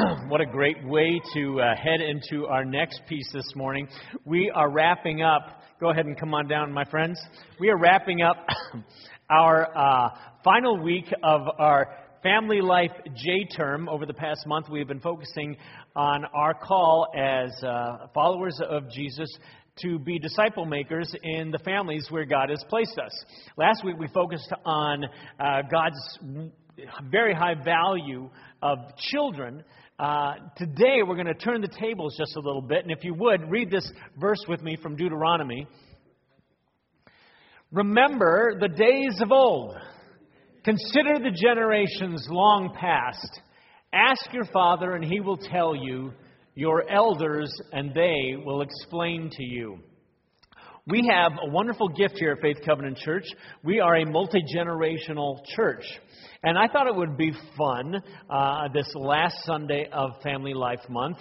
what a great way to uh, head into our next piece this morning. We are wrapping up. Go ahead and come on down, my friends. We are wrapping up our uh, final week of our Family Life J term. Over the past month, we have been focusing on our call as uh, followers of Jesus to be disciple makers in the families where God has placed us. Last week, we focused on uh, God's very high value of children. Uh, today, we're going to turn the tables just a little bit. And if you would, read this verse with me from Deuteronomy. Remember the days of old. Consider the generations long past. Ask your father, and he will tell you, your elders, and they will explain to you. We have a wonderful gift here at Faith Covenant Church. We are a multi generational church. And I thought it would be fun uh, this last Sunday of Family Life Month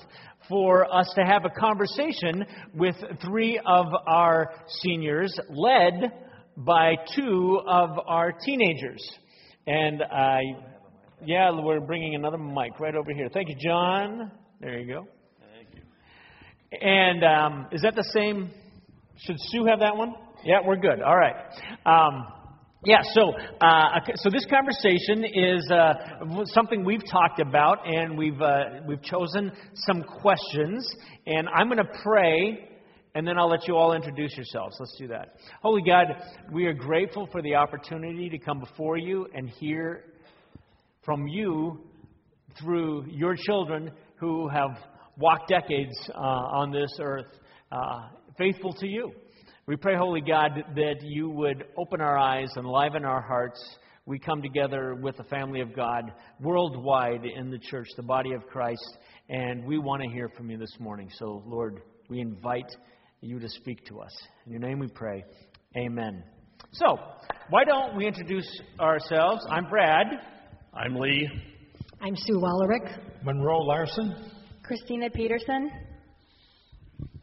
for us to have a conversation with three of our seniors, led by two of our teenagers. And I, yeah, we're bringing another mic right over here. Thank you, John. There you go. Thank you. And um, is that the same? Should Sue have that one? Yeah, we're good. All right. Um, yeah, so uh, so this conversation is uh, something we've talked about, and we've uh, we've chosen some questions, and I'm going to pray, and then I'll let you all introduce yourselves. Let's do that. Holy God, we are grateful for the opportunity to come before you and hear from you through your children who have walked decades uh, on this earth, uh, faithful to you. We pray, Holy God, that you would open our eyes and liven our hearts. We come together with the family of God worldwide in the church, the body of Christ, and we want to hear from you this morning. So, Lord, we invite you to speak to us. In your name we pray. Amen. So, why don't we introduce ourselves? I'm Brad. I'm Lee. I'm Sue Wallerick. Monroe Larson. Christina Peterson.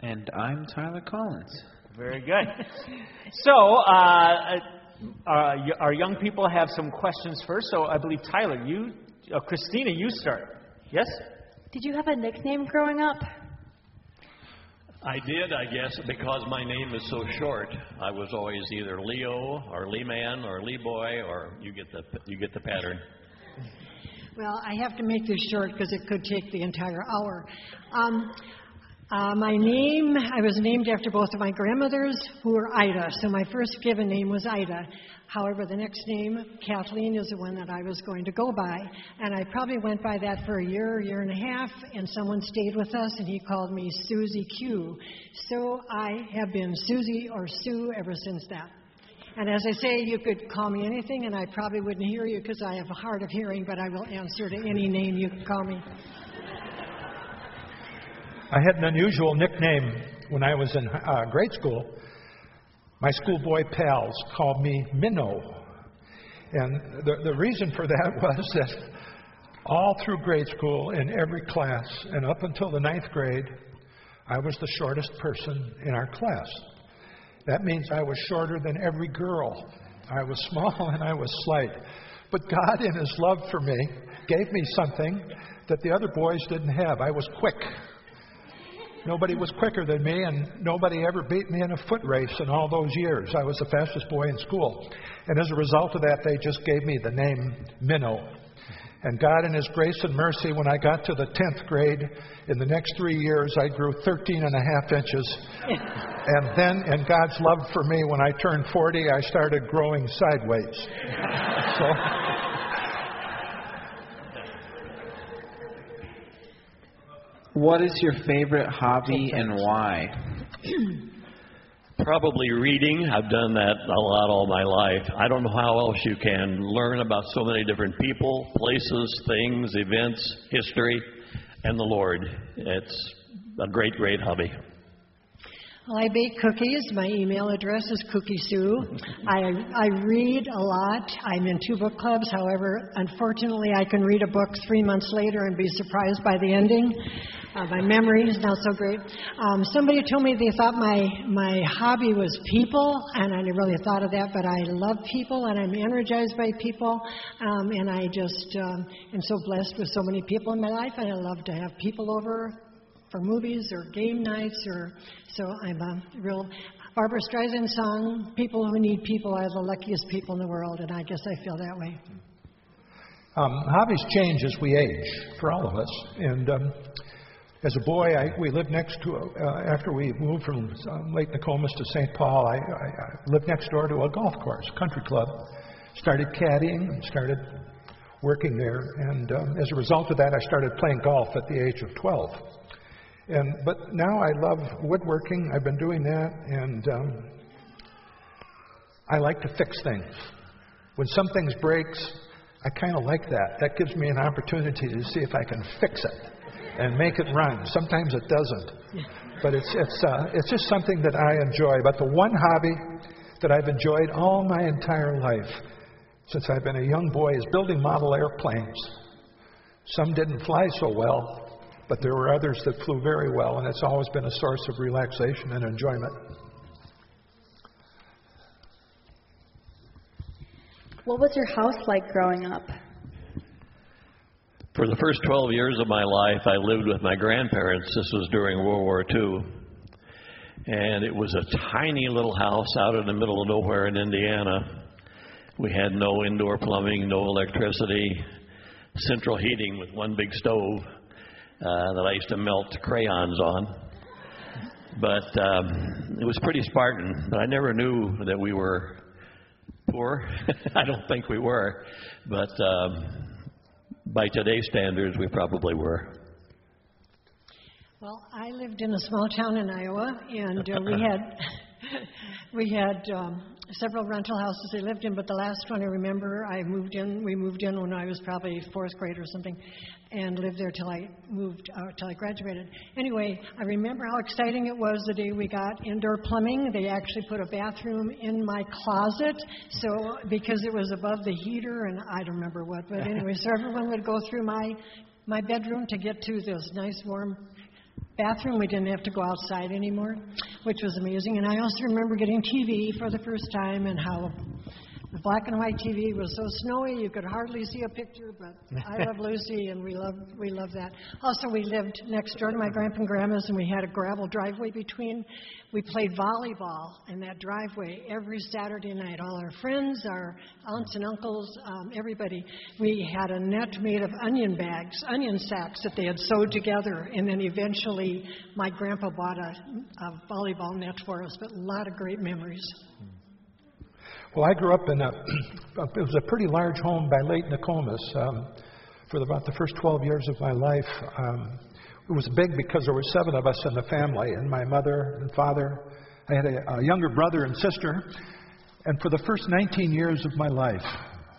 And I'm Tyler Collins. Very good. So, uh, uh, our young people have some questions first. So, I believe Tyler, you, uh, Christina, you start. Yes. Did you have a nickname growing up? I did, I guess, because my name is so short. I was always either Leo or Lee Man or Lee Boy, or you get the you get the pattern. Well, I have to make this short because it could take the entire hour. Um, uh, my name, I was named after both of my grandmothers, who were Ida. So my first given name was Ida. However, the next name, Kathleen, is the one that I was going to go by. And I probably went by that for a year, year and a half, and someone stayed with us and he called me Susie Q. So I have been Susie or Sue ever since that. And as I say, you could call me anything, and I probably wouldn't hear you because I have a hard of hearing, but I will answer to any name you call me. I had an unusual nickname when I was in uh, grade school. My schoolboy pals called me Minnow. And the, the reason for that was that all through grade school, in every class, and up until the ninth grade, I was the shortest person in our class. That means I was shorter than every girl. I was small and I was slight. But God, in His love for me, gave me something that the other boys didn't have. I was quick. Nobody was quicker than me, and nobody ever beat me in a foot race in all those years. I was the fastest boy in school. And as a result of that, they just gave me the name Minnow. And God, in His grace and mercy, when I got to the 10th grade, in the next three years, I grew 13 and a half inches. and then, in God's love for me, when I turned 40, I started growing sideways. so. What is your favorite hobby and why? Probably reading. I've done that a lot all my life. I don't know how else you can learn about so many different people, places, things, events, history, and the Lord. It's a great, great hobby. Well, I bake cookies. My email address is Cookie Sue. I I read a lot. I'm in two book clubs. However, unfortunately, I can read a book three months later and be surprised by the ending. Uh, my memory is not so great. Um, somebody told me they thought my my hobby was people, and I never really thought of that. But I love people, and I'm energized by people, um, and I just um, am so blessed with so many people in my life. And I love to have people over for movies or game nights or so I'm a real Barbra Streisand song, People Who Need People are the luckiest people in the world, and I guess I feel that way. Um, hobbies change as we age for all of us. And um, as a boy, I, we lived next to, uh, after we moved from uh, Lake Nokomis to St. Paul, I, I, I lived next door to a golf course, country club. Started caddying and started working there. And um, as a result of that, I started playing golf at the age of 12. And but now I love woodworking. I've been doing that, and um, I like to fix things. When something breaks, I kind of like that. That gives me an opportunity to see if I can fix it and make it run. Sometimes it doesn't, but it's it's uh, it's just something that I enjoy. But the one hobby that I've enjoyed all my entire life, since I've been a young boy, is building model airplanes. Some didn't fly so well, but there were others that flew very well, and it's always been a source of relaxation and enjoyment. What was your house like growing up? For the first 12 years of my life, I lived with my grandparents. This was during World War II. And it was a tiny little house out in the middle of nowhere in Indiana. We had no indoor plumbing, no electricity, central heating with one big stove uh, that I used to melt crayons on. But um, it was pretty Spartan. But I never knew that we were poor. I don't think we were. But um, by today's standards, we probably were. Well, I lived in a small town in Iowa, and uh, we had we had um, several rental houses they lived in. But the last one I remember, I moved in. We moved in when I was probably fourth grade or something, and lived there till I moved uh, till I graduated. Anyway, I remember how exciting it was the day we got indoor plumbing. They actually put a bathroom in my closet, so because it was above the heater, and I don't remember what. But anyway, so everyone would go through my my bedroom to get to this nice warm bathroom. We didn't have to go outside anymore, which was amazing. And I also remember getting TV for the first time and how the black and white TV was so snowy you could hardly see a picture. But I love Lucy, and we love we love that. Also, we lived next door to my grandpa and grandma's, and we had a gravel driveway between. We played volleyball in that driveway every Saturday night. All our friends, our aunts and uncles, um, everybody. We had a net made of onion bags, onion sacks that they had sewed together, and then eventually my grandpa bought a, a volleyball net for us. But a lot of great memories. Well, I grew up in a, it was a pretty large home by Lake Nokomis. Um, for about the first 12 years of my life, um, it was big because there were seven of us in the family, and my mother and father. I had a, a younger brother and sister, and for the first 19 years of my life,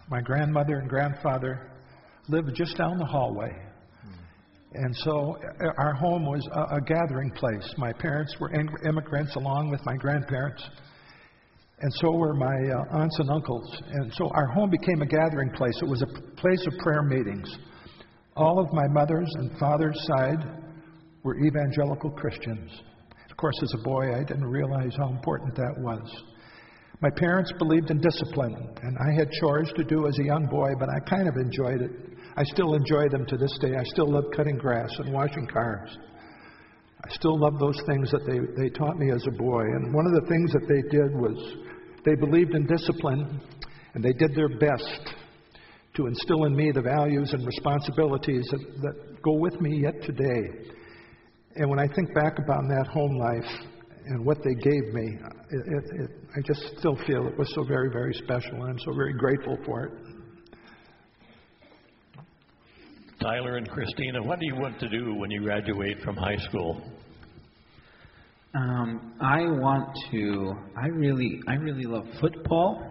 my grandmother and grandfather lived just down the hallway. And so uh, our home was a, a gathering place. My parents were immigrants along with my grandparents and so were my uh, aunts and uncles. And so our home became a gathering place. It was a p- place of prayer meetings. All of my mother's and father's side were evangelical Christians. Of course, as a boy, I didn't realize how important that was. My parents believed in discipline, and I had chores to do as a young boy, but I kind of enjoyed it. I still enjoy them to this day. I still love cutting grass and washing cars. I still love those things that they, they taught me as a boy. And one of the things that they did was they believed in discipline, and they did their best to instill in me the values and responsibilities that, that go with me yet today. And when I think back about that home life and what they gave me, it, it, it, I just still feel it was so very, very special, and I'm so very grateful for it. Tyler and Christina, what do you want to do when you graduate from high school? Um, I want to. I really, I really love football.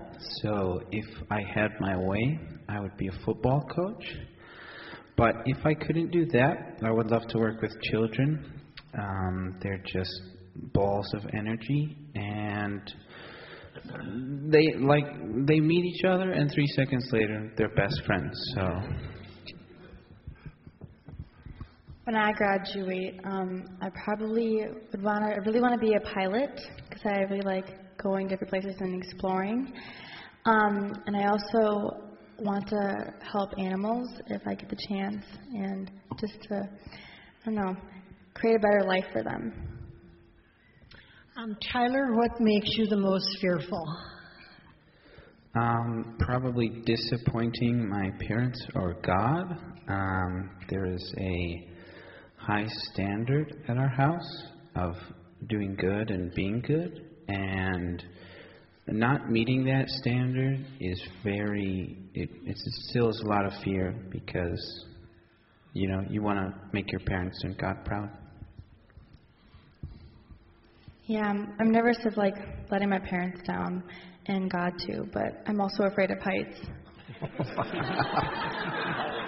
So if I had my way, I would be a football coach. But if I couldn't do that, I would love to work with children. Um, they're just balls of energy, and they like they meet each other, and three seconds later they're best friends. So When I graduate, um, I probably would want to. I really want to be a pilot because I really like going different places and exploring. Um, and I also want to help animals if I get the chance, and just to, I don't know, create a better life for them. Um, Tyler, what makes you the most fearful? Um, probably disappointing my parents or God. Um, there is a high standard at our house of doing good and being good, and not meeting that standard is very. It, it instills a lot of fear because, you know, you want to make your parents and God proud. Yeah, I'm, I'm nervous of like letting my parents down and God too, but I'm also afraid of heights.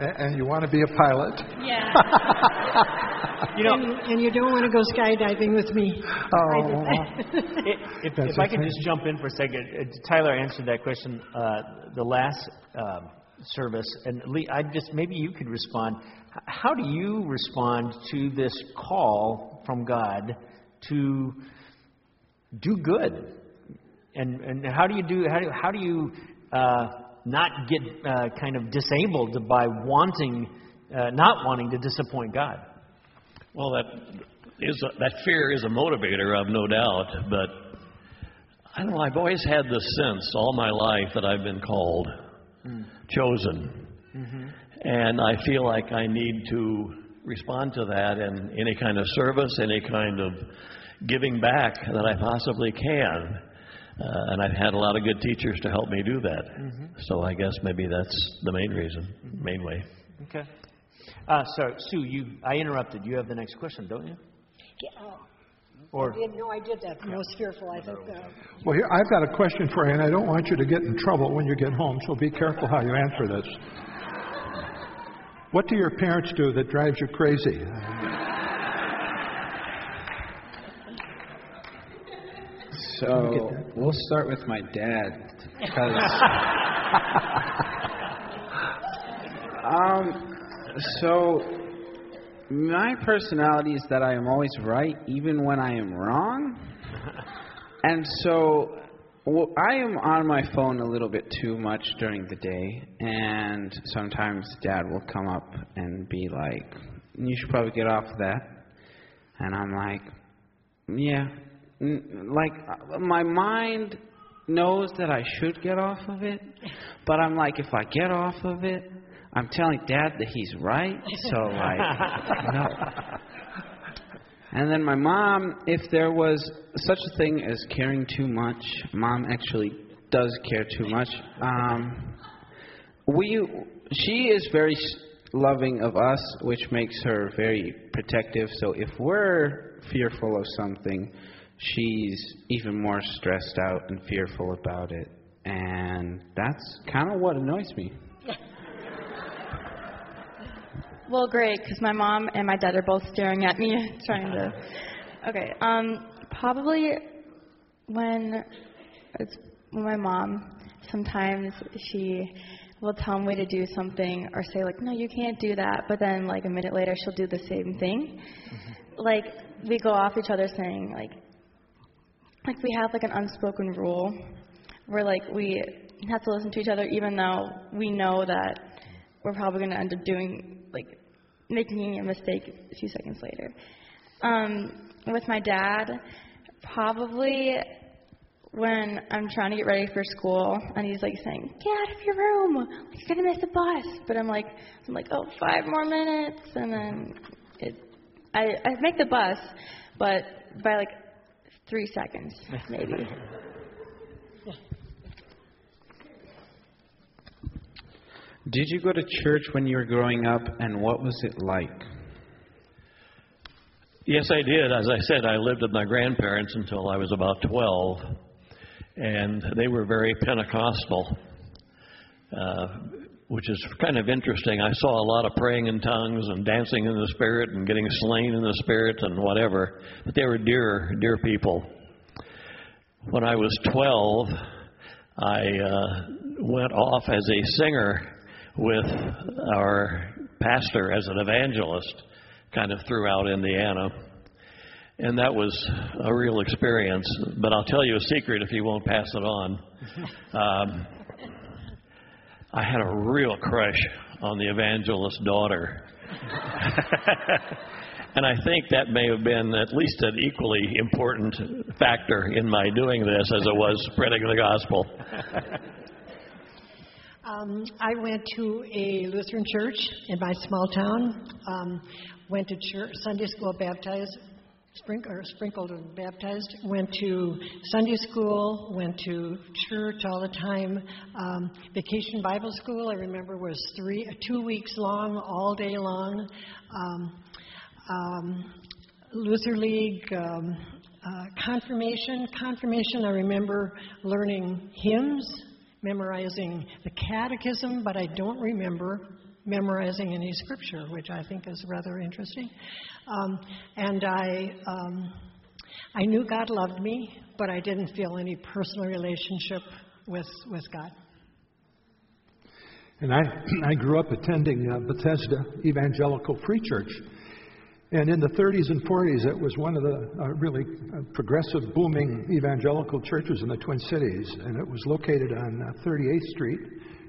A- And you want to be a pilot? Yeah. You know, and, and you don't want to go skydiving with me. Oh, if, That's if I could okay. just jump in for a second, uh, Tyler answered that question uh, the last um, service, and Lee, I just maybe you could respond. How do you respond to this call from God to do good, and and how do you do how do how do you uh, not get uh, kind of disabled by wanting uh, not wanting to disappoint God? Well, that is a, that fear is a motivator, I've no doubt. But I don't know. I've always had the sense all my life that I've been called, chosen, and I feel like I need to respond to that in any kind of service, any kind of giving back that I possibly can. Uh, and I've had a lot of good teachers to help me do that. So I guess maybe that's the main reason, main way. Okay. Uh, so, Sue, you, I interrupted. You have the next question, don't you? Yeah. Or No, I did that. Most fearful, I think. Uh, Well, here, I've got a question for you, and I don't want you to get in trouble when you get home, so be careful how you answer this. What do your parents do that drives you crazy? So we'll start with my dad because um so my personality is that I am always right even when I am wrong. And so well, I am on my phone a little bit too much during the day and sometimes dad will come up and be like you should probably get off of that. And I'm like yeah, like uh, my mind knows that I should get off of it, but I'm like, if I get off of it, I'm telling Dad that he's right. So like, no. And then my mom, if there was such a thing as caring too much, mom actually does care too much. Um, we, she is very loving of us, which makes her very protective. So if we're fearful of something, she's even more stressed out and fearful about it. And that's kind of what annoys me. Well, great, because my mom and my dad are both staring at me, trying to. Okay, um, probably when it's when my mom sometimes she will tell me to do something or say like, no, you can't do that, but then like a minute later she'll do the same thing. Like we go off each other saying like, like we have like an unspoken rule where like we have to listen to each other even though we know that we're probably going to end up doing like making a mistake a few seconds later. Um, with my dad, probably when I'm trying to get ready for school and he's like saying, "Get out of your room, like, you're gonna miss the bus." But I'm like, I'm like, "Oh, five more minutes," and then it, I I make the bus, but by like three seconds maybe. Did you go to church when you were growing up, and what was it like? Yes, I did. As I said, I lived with my grandparents until I was about 12, and they were very Pentecostal. Uh, which is kind of interesting. I saw a lot of praying in tongues and dancing in the Spirit and getting slain in the Spirit and whatever, but they were dear, dear people. When I was 12, I uh, went off as a singer with our pastor as an evangelist, kind of throughout Indiana. And that was a real experience. But I'll tell you a secret if you won't pass it on. Um, I had a real crush on the evangelist's daughter. and I think that may have been at least an equally important factor in my doing this as it was spreading the gospel. Um, I went to a Lutheran church in my small town. Um, went to church, Sunday school, baptized, sprink, or sprinkled and baptized. Went to Sunday school. Went to church all the time. Um, vacation Bible school. I remember was three, two weeks long, all day long. Um, um, Luther League. Um, uh, confirmation, confirmation. I remember learning hymns, memorizing the catechism, but I don't remember memorizing any scripture, which I think is rather interesting. Um, and I, um, I knew God loved me, but I didn't feel any personal relationship with, with God. And I, I grew up attending uh, Bethesda Evangelical Free Church. And in the 30s and 40s, it was one of the uh, really uh, progressive, booming evangelical churches in the Twin Cities. And it was located on uh, 38th Street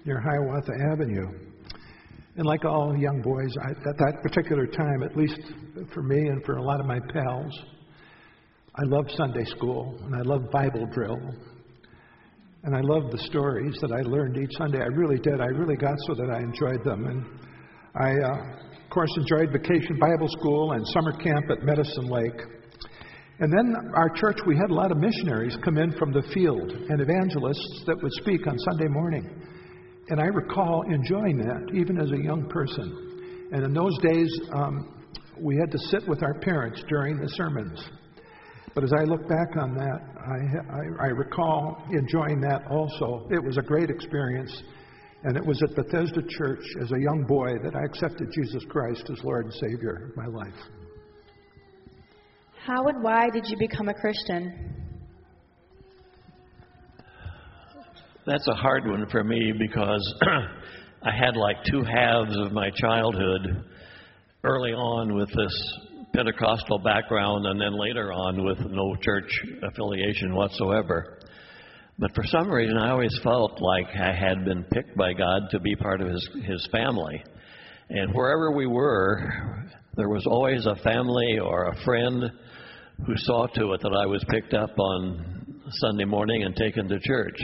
near Hiawatha Avenue. And like all young boys, I, at that particular time, at least for me and for a lot of my pals, I loved Sunday school and I loved Bible drill. And I loved the stories that I learned each Sunday. I really did. I really got so that I enjoyed them. And I, uh, of course, enjoyed vacation Bible school and summer camp at Medicine Lake. And then our church, we had a lot of missionaries come in from the field and evangelists that would speak on Sunday morning. And I recall enjoying that, even as a young person. And in those days, um, we had to sit with our parents during the sermons. But as I look back on that, I, I, I recall enjoying that also. It was a great experience. And it was at Bethesda Church as a young boy that I accepted Jesus Christ as Lord and Savior of my life. How and why did you become a Christian? That's a hard one for me because I had like two halves of my childhood early on with this Pentecostal background and then later on with no church affiliation whatsoever. But for some reason, I always felt like I had been picked by God to be part of His, his family. And wherever we were, there was always a family or a friend who saw to it that I was picked up on Sunday morning and taken to church.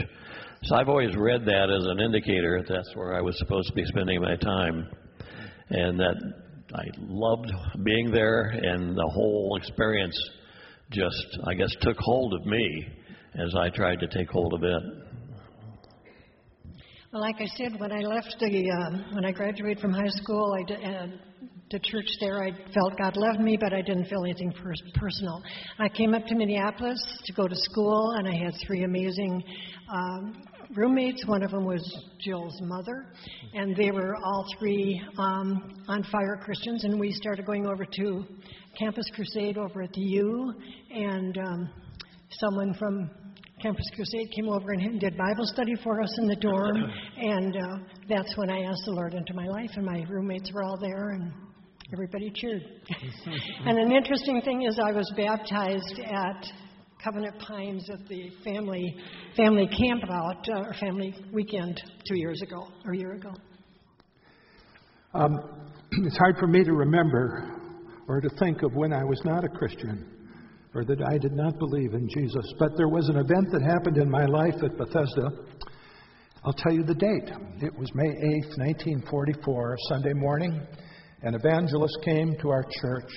So I've always read that as an indicator that that's where I was supposed to be spending my time. And that I loved being there, and the whole experience just, I guess, took hold of me as I tried to take hold of it. Well, like I said, when I left the, um, when I graduated from high school, I did, uh, the church there, I felt God loved me, but I didn't feel anything pers- personal. I came up to Minneapolis to go to school, and I had three amazing um, roommates. One of them was Jill's mother, and they were all three um, on fire Christians. And we started going over to Campus Crusade over at the U, and um, someone from Campus Crusade came over and did Bible study for us in the dorm, and uh, that's when I asked the Lord into my life, and my roommates were all there, and everybody cheered. and an interesting thing is, I was baptized at Covenant Pines at the family family camp out uh, or family weekend two years ago or a year ago. Um, it's hard for me to remember or to think of when I was not a Christian or that I did not believe in Jesus. But there was an event that happened in my life at Bethesda. I'll tell you the date. It was May 8th, 1944, Sunday morning. An evangelist came to our church,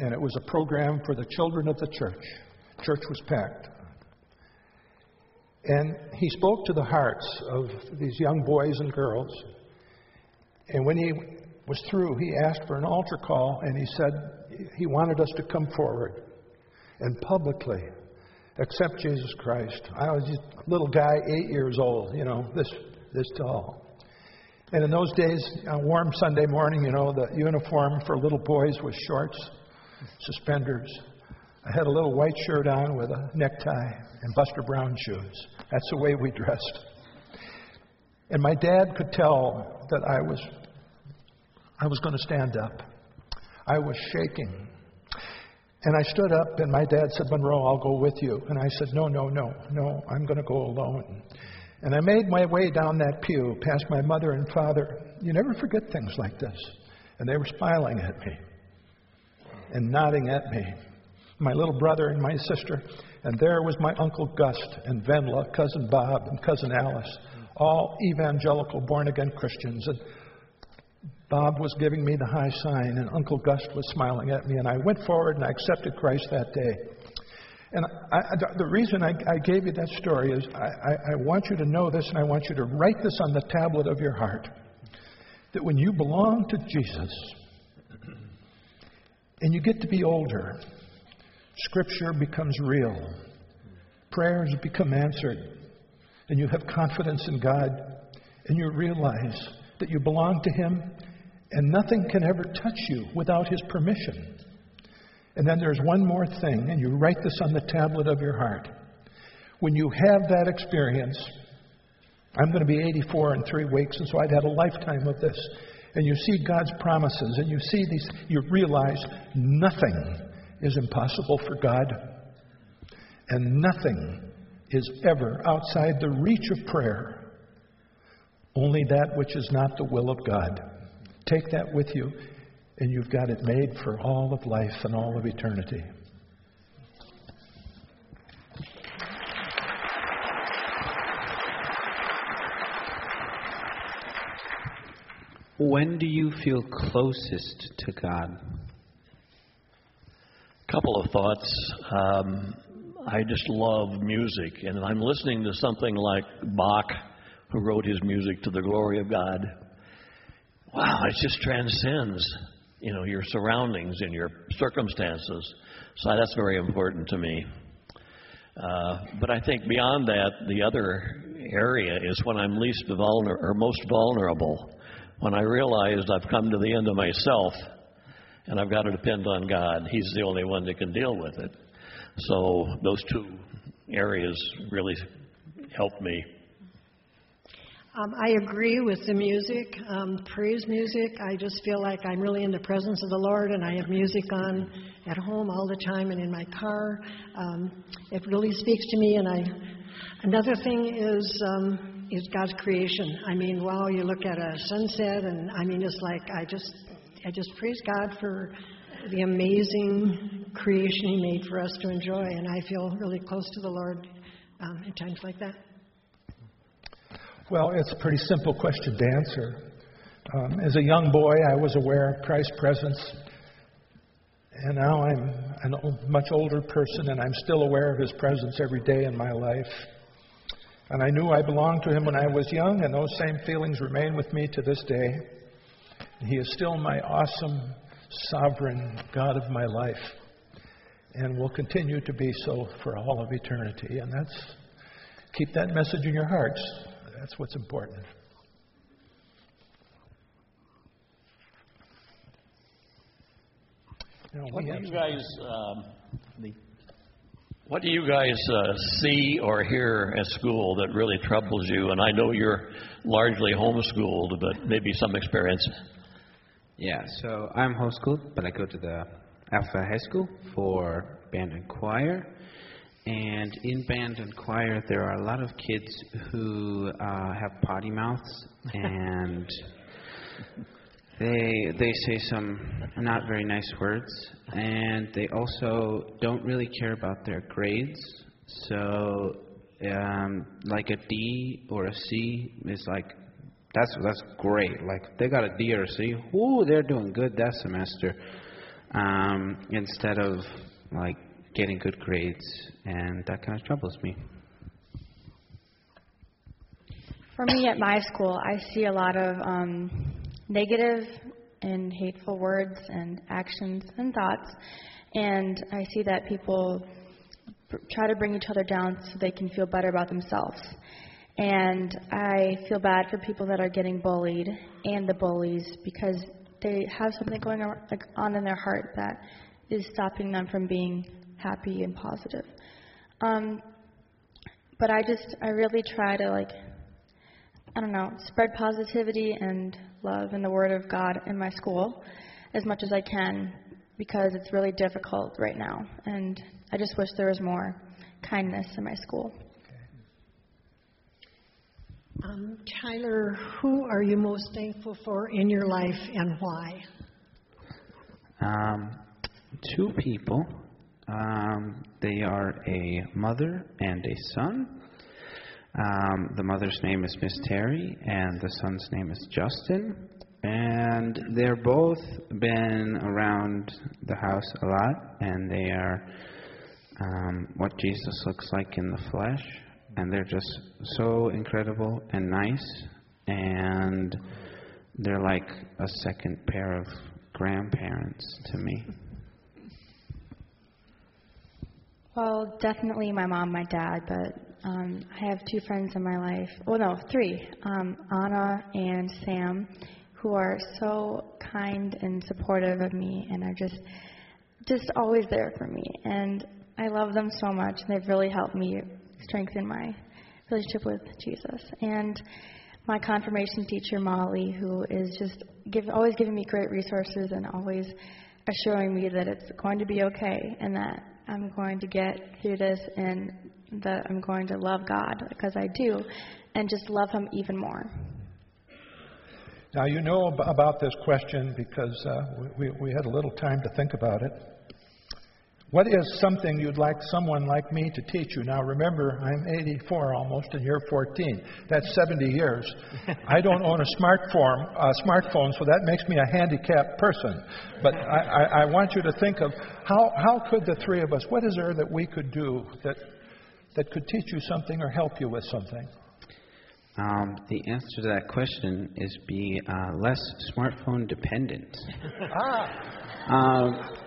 and it was a program for the children of the church. Church was packed. And he spoke to the hearts of these young boys and girls. And when he was through, he asked for an altar call, and he said he wanted us to come forward and publicly accept Jesus Christ. I was just a little guy, eight years old, you know, this this tall. And in those days, a warm Sunday morning, you know, the uniform for little boys was shorts, suspenders. I had a little white shirt on with a necktie and Buster Brown shoes. That's the way we dressed. And my dad could tell that I was I was going to stand up. I was shaking. And I stood up, and my dad said, Monroe, I'll go with you. And I said, No, no, no, no, I'm going to go alone. And I made my way down that pew past my mother and father. You never forget things like this. And they were smiling at me and nodding at me. My little brother and my sister. And there was my Uncle Gust and Venla, Cousin Bob, and Cousin Alice, all evangelical, born again Christians. And Bob was giving me the high sign, and Uncle Gust was smiling at me. And I went forward and I accepted Christ that day. And I, I, the reason I, I, gave you that story is I, I want you to know this, and I want you to write this on the tablet of your heart. That when you belong to Jesus and you get to be older, Scripture becomes real, prayers become answered, and you have confidence in God, and you realize that you belong to Him, and nothing can ever touch you without His permission. And then there's one more thing, and you write this on the tablet of your heart. When you have that experience, I'm going to be 84 in three weeks, and so I'd had a lifetime of this. And you see God's promises, and you see these, you realize nothing is impossible for God, and nothing is ever outside the reach of prayer. Only that which is not the will of God. Take that with you and you've got it made for all of life and all of eternity. When do you feel closest to God? Couple of thoughts. Um, I just love music, and I'm listening to something like Bach, who wrote his music to the glory of God. Wow, it just transcends you know, your surroundings and your circumstances. So that's very important to me. Uh, but I think beyond that, the other area is when I'm least vulnerable or most vulnerable. When I realized I've come to the end of myself and I've got to depend on God. He's the only one that can deal with it. So those two areas really help me. Um, I agree with the music, um, praise music. I just feel like I'm really in the presence of the Lord, and I have music on at home all the time and in my car. Um, it really speaks to me. And I, another thing is um, is God's creation. I mean, wow, you look at a sunset, and I mean, it's like I just I just praise God for the amazing creation He made for us to enjoy, and I feel really close to the Lord um, at times like that. Well, it's a pretty simple question to answer. Um, as a young boy, I was aware of Christ's presence. And now I'm a much older person, and I'm still aware of His presence every day in my life. And I knew I belonged to Him when I was young, and those same feelings remain with me to this day. He is still my awesome, sovereign God of my life, and will continue to be so for all of eternity. And that's keep that message in your hearts. That's what's important. what do you guys um, what do you guys uh, see or hear at school that really troubles you? And I know you're largely homeschooled, but maybe some experience. Yeah, so I'm homeschooled, but I go to the Alpha High School for band and choir. And in band and choir, there are a lot of kids who uh, have potty mouths, and they they say some not very nice words, and they also don't really care about their grades. So, um, like a D or a C is like that's that's great. Like they got a D or a C, ooh, they're doing good that semester. Um, instead of like getting good grades, and that kind of troubles me. For me at my school, I see a lot of um, negative and hateful words and actions and thoughts, and I see that people try to bring each other down so they can feel better about themselves. And I feel bad for people that are getting bullied and the bullies because they have something going on in their heart that is stopping them from being happy and positive. Um, but I just, I really try to like, I don't know, spread positivity and love and the Word of God in my school as much as I can because it's really difficult right now. And I just wish there was more kindness in my school. Um, Tyler, who are you most thankful for in your life and why? Um, two people. Um, they are a mother and a son. Um, the mother's name is Miss Terry, and the son's name is Justin. And they're both been around the house a lot, and they are um, what Jesus looks like in the flesh. And they're just so incredible and nice, and they're like a second pair of grandparents to me. Well, definitely my mom, my dad, but um, I have two friends in my life. Oh no, three. Um, Anna and Sam, who are so kind and supportive of me, and are just just always there for me. And I love them so much. And they've really helped me strengthen my relationship with Jesus. And my confirmation teacher Molly, who is just give, always giving me great resources and always assuring me that it's going to be okay and that I'm going to get through this and that I'm going to love God because I do, and just love Him even more. Now, you know about this question because uh, we, we had a little time to think about it. What is something you'd like someone like me to teach you? Now, remember, I'm 84 almost, and you're 14. That's 70 years. I don't own a smartphone, a smartphone, so that makes me a handicapped person. But I, I, I want you to think of how, how could the three of us, what is there that we could do that, that could teach you something or help you with something? Um, the answer to that question is be uh, less smartphone dependent. ah. Um,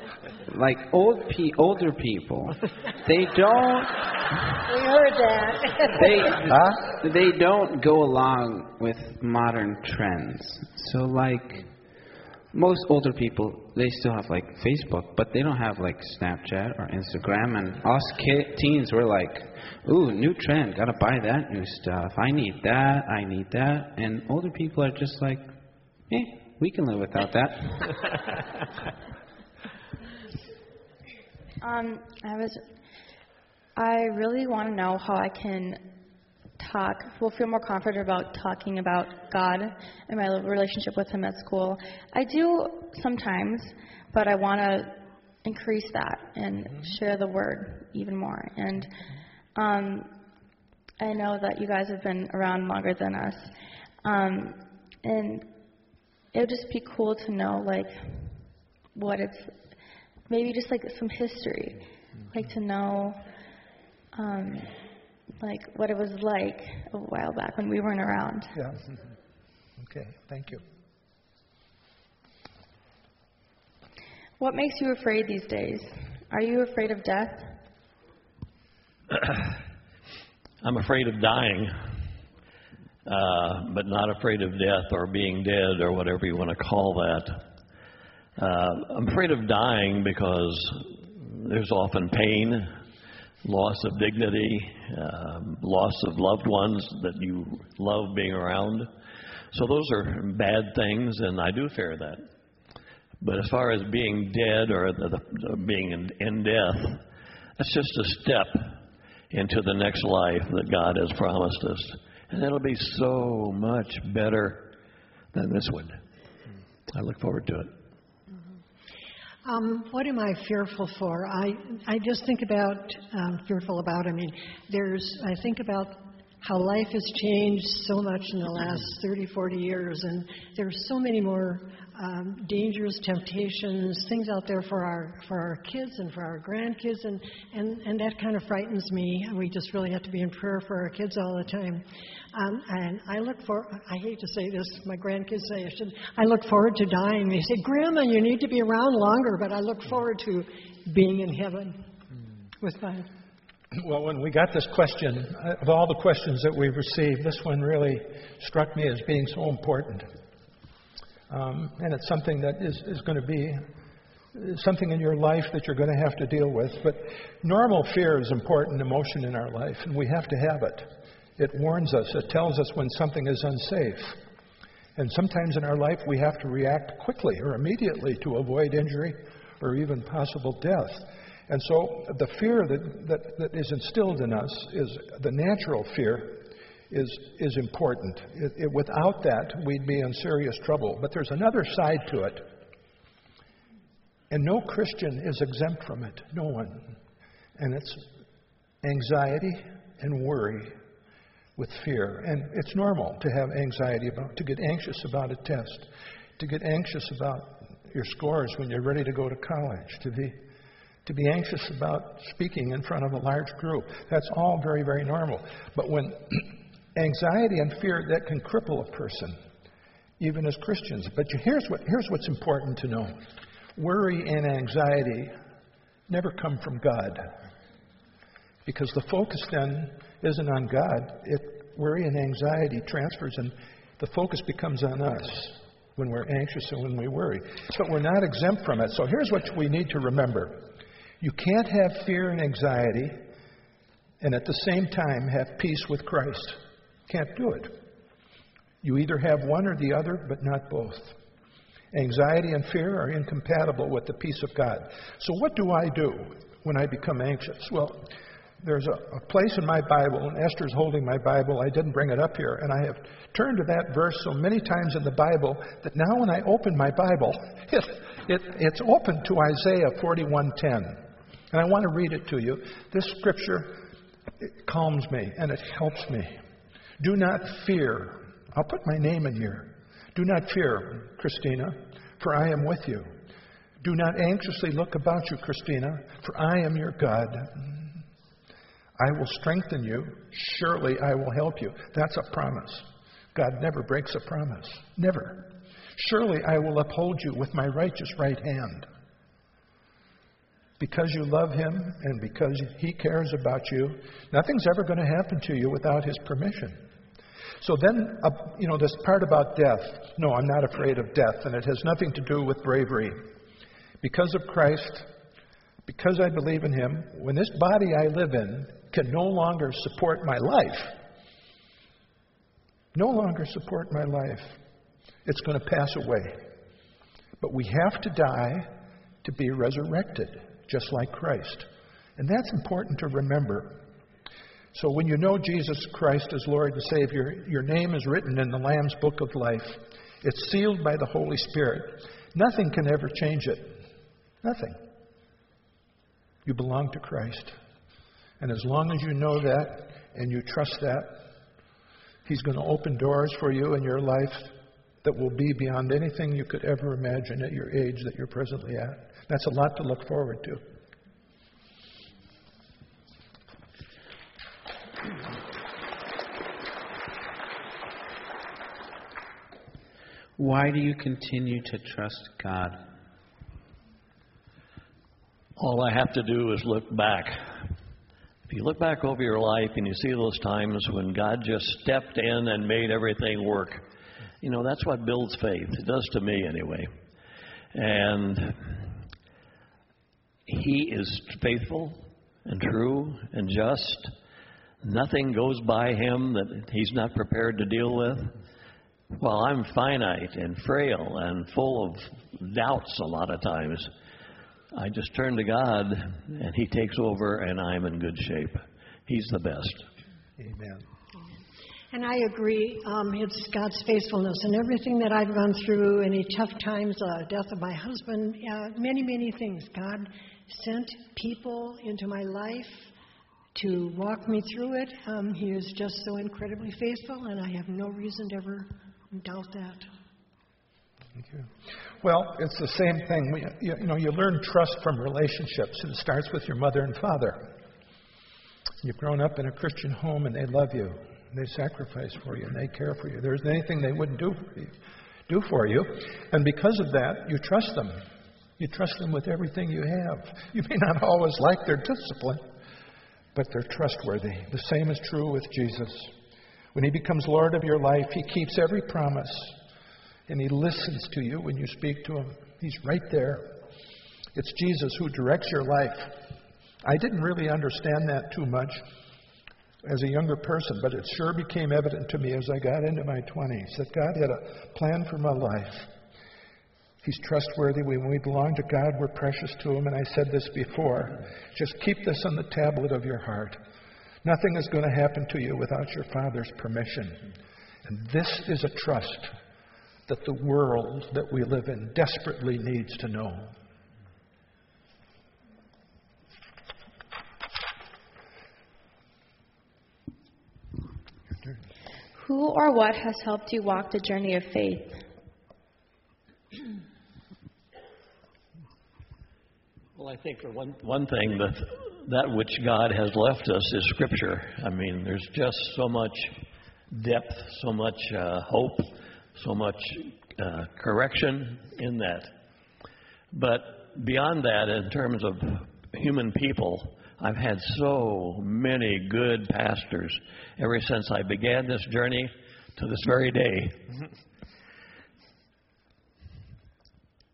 like old pe- older people, they don't. We heard that. they huh? they don't go along with modern trends. So like most older people, they still have like Facebook, but they don't have like Snapchat or Instagram. And us ki- teens, we're like, ooh, new trend, gotta buy that new stuff. I need that, I need that. And older people are just like, eh, we can live without that. Um, I was. I really want to know how I can talk. Will feel more confident about talking about God and my relationship with Him at school. I do sometimes, but I want to increase that and share the Word even more. And um, I know that you guys have been around longer than us, um, and it would just be cool to know like what it's maybe just like some history, like to know, um, like what it was like a while back when we weren't around. Yeah. Okay. Thank you. What makes you afraid these days? Are you afraid of death? I'm afraid of dying, uh, but not afraid of death or being dead or whatever you want to call that. Uh, I'm afraid of dying because there's often pain, loss of dignity, um, loss of loved ones that you love being around. So those are bad things, and I do fear that. But as far as being dead or the, the, being in, in death, that's just a step into the next life that God has promised us. And it'll be so much better than this one. I look forward to it. Um, what am I fearful for? I I just think about um, fearful about. I mean, there's I think about how life has changed so much in the last 30, 40 years, and there's so many more um, dangers, temptations, things out there for our for our kids and for our grandkids, and and and that kind of frightens me. We just really have to be in prayer for our kids all the time. Um, and I look for, I hate to say this, my grandkids say I should, I look forward to dying. They say, Grandma, you need to be around longer, but I look forward to being in heaven with my Well, when we got this question, of all the questions that we've received, this one really struck me as being so important. Um, and it's something that is, is going to be something in your life that you're going to have to deal with. But normal fear is important emotion in our life, and we have to have it. It warns us, it tells us when something is unsafe. And sometimes in our life, we have to react quickly or immediately to avoid injury or even possible death. And so the fear that, that, that is instilled in us is the natural fear is, is important. It, it, without that, we'd be in serious trouble. But there's another side to it. And no Christian is exempt from it. No one. And it's anxiety and worry with fear. And it's normal to have anxiety about, to get anxious about a test, to get anxious about your scores when you're ready to go to college, to be, to be anxious about speaking in front of a large group. That's all very, very normal. But when anxiety and fear, that can cripple a person, even as Christians. But here's, what, here's what's important to know worry and anxiety never come from God. Because the focus then isn't on God. It, worry and anxiety transfers, and the focus becomes on us when we're anxious and when we worry. But we're not exempt from it. So here's what we need to remember you can't have fear and anxiety and at the same time have peace with Christ. Can't do it. You either have one or the other, but not both. Anxiety and fear are incompatible with the peace of God. So, what do I do when I become anxious? Well, there's a, a, place in my Bible, and Esther's holding my Bible. I didn't bring it up here, and I have turned to that verse so many times in the Bible that now when I open my Bible, it, it, it's open to Isaiah 41:10, and I want to read it to you. This scripture calms me and it helps me. Do not fear. I'll put my name in here. Do not fear, Christina, for I am with you. Do not anxiously look about you, Christina, for I am your God. I will strengthen you. Surely I will help you. That's a promise. God never breaks a promise. Never. Surely I will uphold you with my righteous right hand. Because you love him and because he cares about you, nothing's ever going to happen to you without his permission. So then, uh, you know, this part about death. No, I'm not afraid of death, and it has nothing to do with bravery. Because of Christ, because I believe in him, when this body I live in can no longer support my life, no longer support my life, it's going to pass away. But we have to die to be resurrected, just like Christ. And that's important to remember. So when you know Jesus Christ as Lord and Savior, your name is written in the Lamb's book of life. It's sealed by the Holy Spirit. Nothing can ever change it. Nothing. You belong to Christ. And as long as you know that and you trust that, He's going to open doors for you in your life that will be beyond anything you could ever imagine at your age that you're presently at. That's a lot to look forward to. Why do you continue to trust God? All I have to do is look back if you look back over your life and you see those times when God just stepped in and made everything work, you know, that's what builds faith. It does to me anyway. And He is faithful and true and just. Nothing goes by Him that He's not prepared to deal with. While I'm finite and frail and full of doubts a lot of times, I just turn to God and He takes over, and I'm in good shape. He's the best. Amen. And I agree. Um, it's God's faithfulness and everything that I've gone through, any tough times, uh, death of my husband, uh, many, many things. God sent people into my life to walk me through it. Um, he is just so incredibly faithful, and I have no reason to ever doubt that. Thank you. Well, it's the same thing. We, you, you know, you learn trust from relationships, and it starts with your mother and father. You've grown up in a Christian home, and they love you, they sacrifice for you, and they care for you. There isn't anything they wouldn't do for you. Do for you, and because of that, you trust them. You trust them with everything you have. You may not always like their discipline, but they're trustworthy. The same is true with Jesus. When He becomes Lord of your life, He keeps every promise and He listens to you when you speak to Him. He's right there. It's Jesus who directs your life. I didn't really understand that too much as a younger person, but it sure became evident to me as I got into my 20s that God had a plan for my life. He's trustworthy. When we belong to God, we're precious to Him. And I said this before. Just keep this on the tablet of your heart. Nothing is going to happen to you without your Father's permission. And this is a trust that the world that we live in desperately needs to know. Who or what has helped you walk the journey of faith? Well, I think for one, one thing, that, that which God has left us is Scripture. I mean, there's just so much depth, so much uh, hope, so much uh, correction in that. But beyond that, in terms of human people, I've had so many good pastors ever since I began this journey to this very day.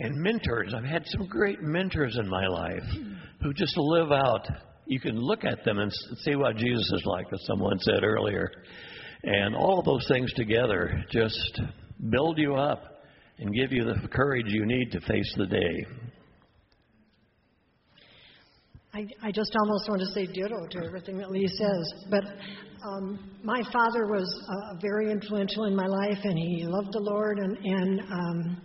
and mentors. I've had some great mentors in my life who just live out. You can look at them and see what Jesus is like, as someone said earlier. And all those things together just build you up and give you the courage you need to face the day. I, I just almost want to say ditto to everything that Lee says. But um, my father was uh, very influential in my life, and he loved the Lord, and, and um,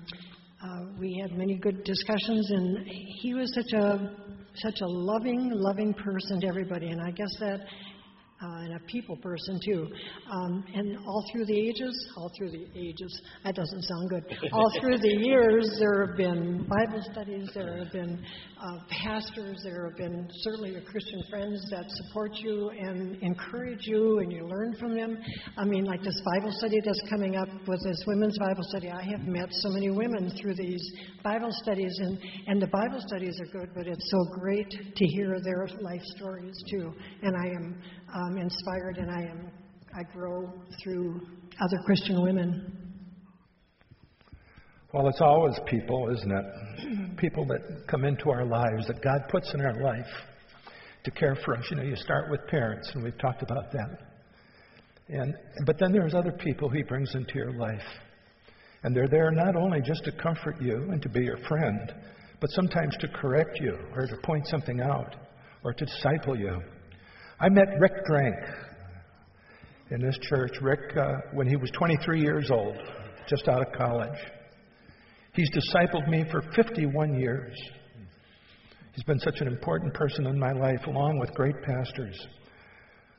uh, we had many good discussions. And he was such a such a loving, loving person to everybody, and I guess that uh, and a people person too. Um, and all through the ages, all through the ages, that doesn't sound good. All through the years, there have been Bible studies, there have been uh, pastors, there have been certainly your Christian friends that support you and encourage you, and you learn from them. I mean, like this Bible study that's coming up with this women's Bible study. I have met so many women through these Bible studies, and and the Bible studies are good, but it's so great to hear their life stories too. And I am um, inspired, and I am I grow through other Christian women. Well, it's always people, isn't it? People that come into our lives that God puts in our life to care for us. You know, you start with parents, and we've talked about that. And but then there's other people He brings into your life, and they're there not only just to comfort you and to be your friend, but sometimes to correct you or to point something out or to disciple you. I met Rick Drank in this church. Rick, uh, when he was 23 years old, just out of college. He's discipled me for 51 years. He's been such an important person in my life, along with great pastors.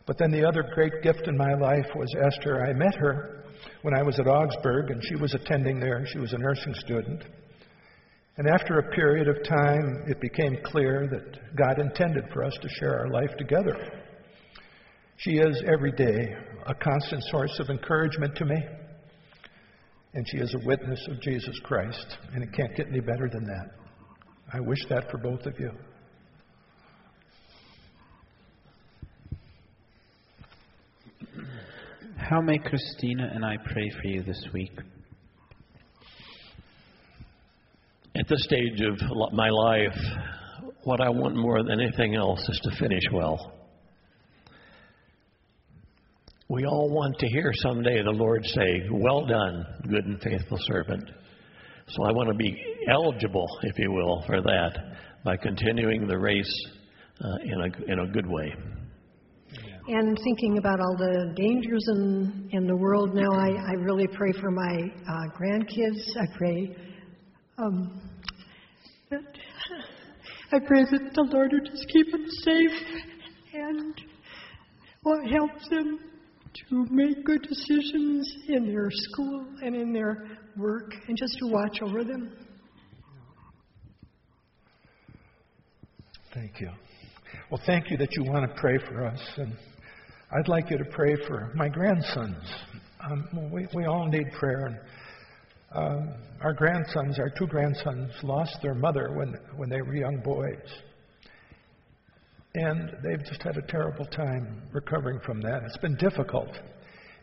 But then the other great gift in my life was Esther. I met her when I was at Augsburg, and she was attending there. She was a nursing student. And after a period of time, it became clear that God intended for us to share our life together. She is every day a constant source of encouragement to me, and she is a witness of Jesus Christ, and it can't get any better than that. I wish that for both of you. How may Christina and I pray for you this week? At this stage of my life, what I want more than anything else is to finish well. We all want to hear someday the Lord say, Well done, good and faithful servant. So I want to be eligible, if you will, for that by continuing the race uh, in, a, in a good way. And thinking about all the dangers in, in the world now, I, I really pray for my uh, grandkids. I pray um, that I pray that the Lord would just keep them safe and what helps them to make good decisions in their school and in their work and just to watch over them. Thank you. Well, thank you that you want to pray for us. And I'd like you to pray for my grandsons. Um, we, we all need prayer. And, um, our grandsons, our two grandsons, lost their mother when, when they were young boys. And they've just had a terrible time recovering from that. It's been difficult.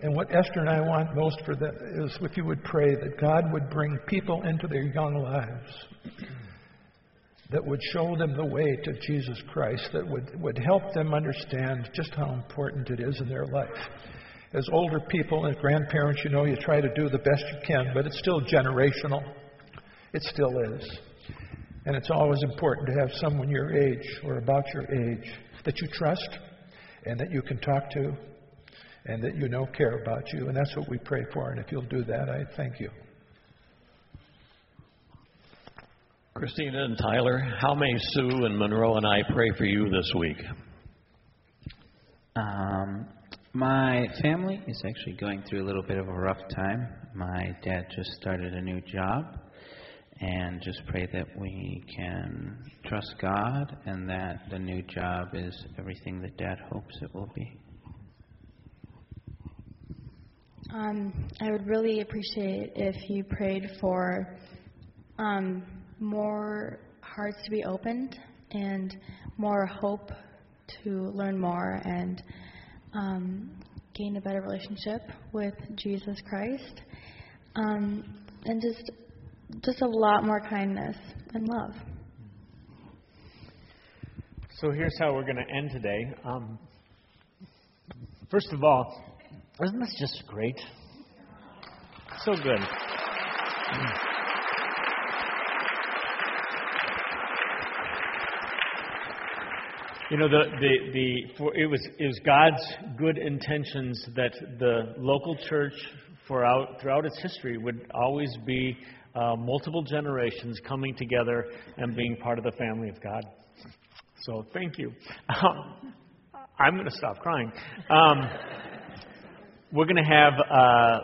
And what Esther and I want most for them is if you would pray that God would bring people into their young lives that would show them the way to Jesus Christ, that would, would help them understand just how important it is in their life. As older people and grandparents, you know, you try to do the best you can, but it's still generational. It still is. And it's always important to have someone your age or about your age that you trust and that you can talk to and that you know care about you. And that's what we pray for. And if you'll do that, I thank you. Christina and Tyler, how may Sue and Monroe and I pray for you this week? Um, my family is actually going through a little bit of a rough time. My dad just started a new job, and just pray that we can trust God and that the new job is everything that Dad hopes it will be. Um, I would really appreciate if you prayed for um, more hearts to be opened and more hope to learn more and um, gain a better relationship with Jesus Christ, um, and just just a lot more kindness and love. So here's how we're going to end today. Um, first of all, isn't this just great? So good. You know, the, the, the, for, it, was, it was God's good intentions that the local church throughout, throughout its history would always be uh, multiple generations coming together and being part of the family of God. So thank you. Um, I'm going to stop crying. Um, we're going to have, uh,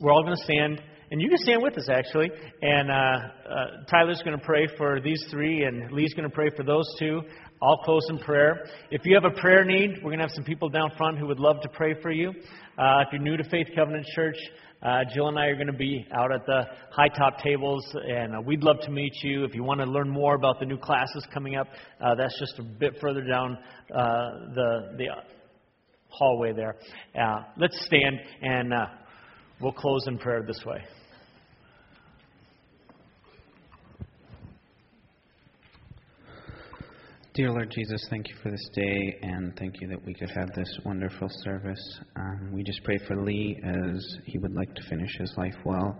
we're all going to stand, and you can stand with us actually. And uh, uh Tyler's going to pray for these three, and Lee's going to pray for those two. I'll close in prayer. If you have a prayer need, we're going to have some people down front who would love to pray for you. Uh, if you're new to Faith Covenant Church, uh, Jill and I are going to be out at the high top tables, and uh, we'd love to meet you. If you want to learn more about the new classes coming up, uh, that's just a bit further down uh, the the hallway there. Uh, let's stand, and uh, we'll close in prayer this way. Dear Lord Jesus, thank you for this day, and thank you that we could have this wonderful service. Um, we just pray for Lee as he would like to finish his life well.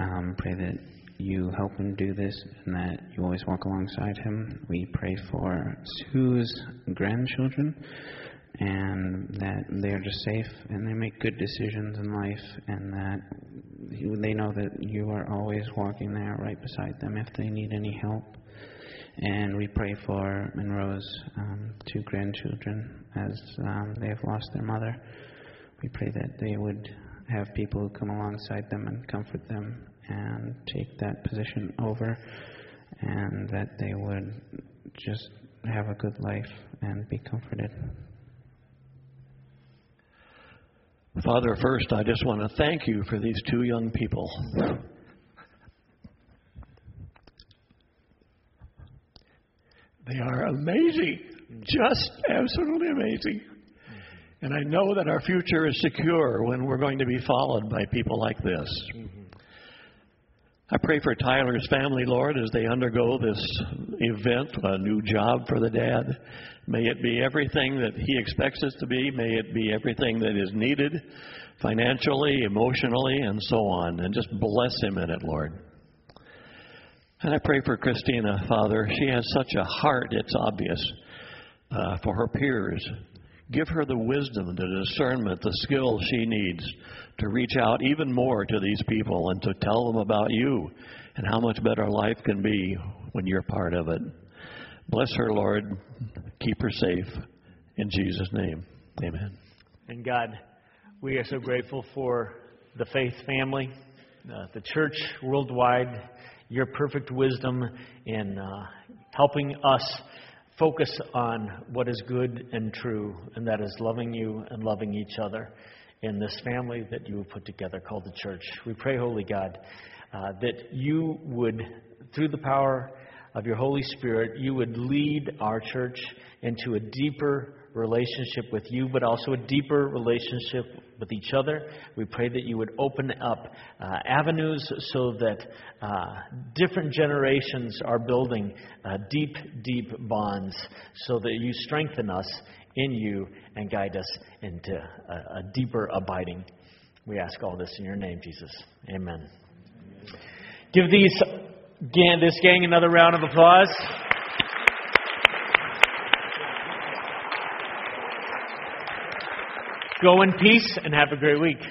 Um, pray that you help him do this and that you always walk alongside him. We pray for Sue's grandchildren and that they are just safe and they make good decisions in life and that they know that you are always walking there right beside them if they need any help. And we pray for Monroe's um, two grandchildren as um, they have lost their mother. We pray that they would have people who come alongside them and comfort them and take that position over, and that they would just have a good life and be comforted. Father, first, I just want to thank you for these two young people. They are amazing, just absolutely amazing. And I know that our future is secure when we're going to be followed by people like this. I pray for Tyler's family, Lord, as they undergo this event, a new job for the dad. May it be everything that he expects it to be. May it be everything that is needed financially, emotionally, and so on. And just bless him in it, Lord. And I pray for Christina, Father. She has such a heart, it's obvious, uh, for her peers. Give her the wisdom, the discernment, the skill she needs to reach out even more to these people and to tell them about you and how much better life can be when you're part of it. Bless her, Lord. Keep her safe. In Jesus' name, amen. And God, we are so grateful for the faith family, uh, the church worldwide your perfect wisdom in uh, helping us focus on what is good and true, and that is loving you and loving each other in this family that you have put together called the church. We pray, Holy God, uh, that you would, through the power of your Holy Spirit, you would lead our church into a deeper relationship with you, but also a deeper relationship with each other. We pray that you would open up uh, avenues so that uh, different generations are building uh, deep, deep bonds, so that you strengthen us in you and guide us into a, a deeper abiding. We ask all this in your name, Jesus. Amen. Give these this gang another round of applause. Go in peace and have a great week.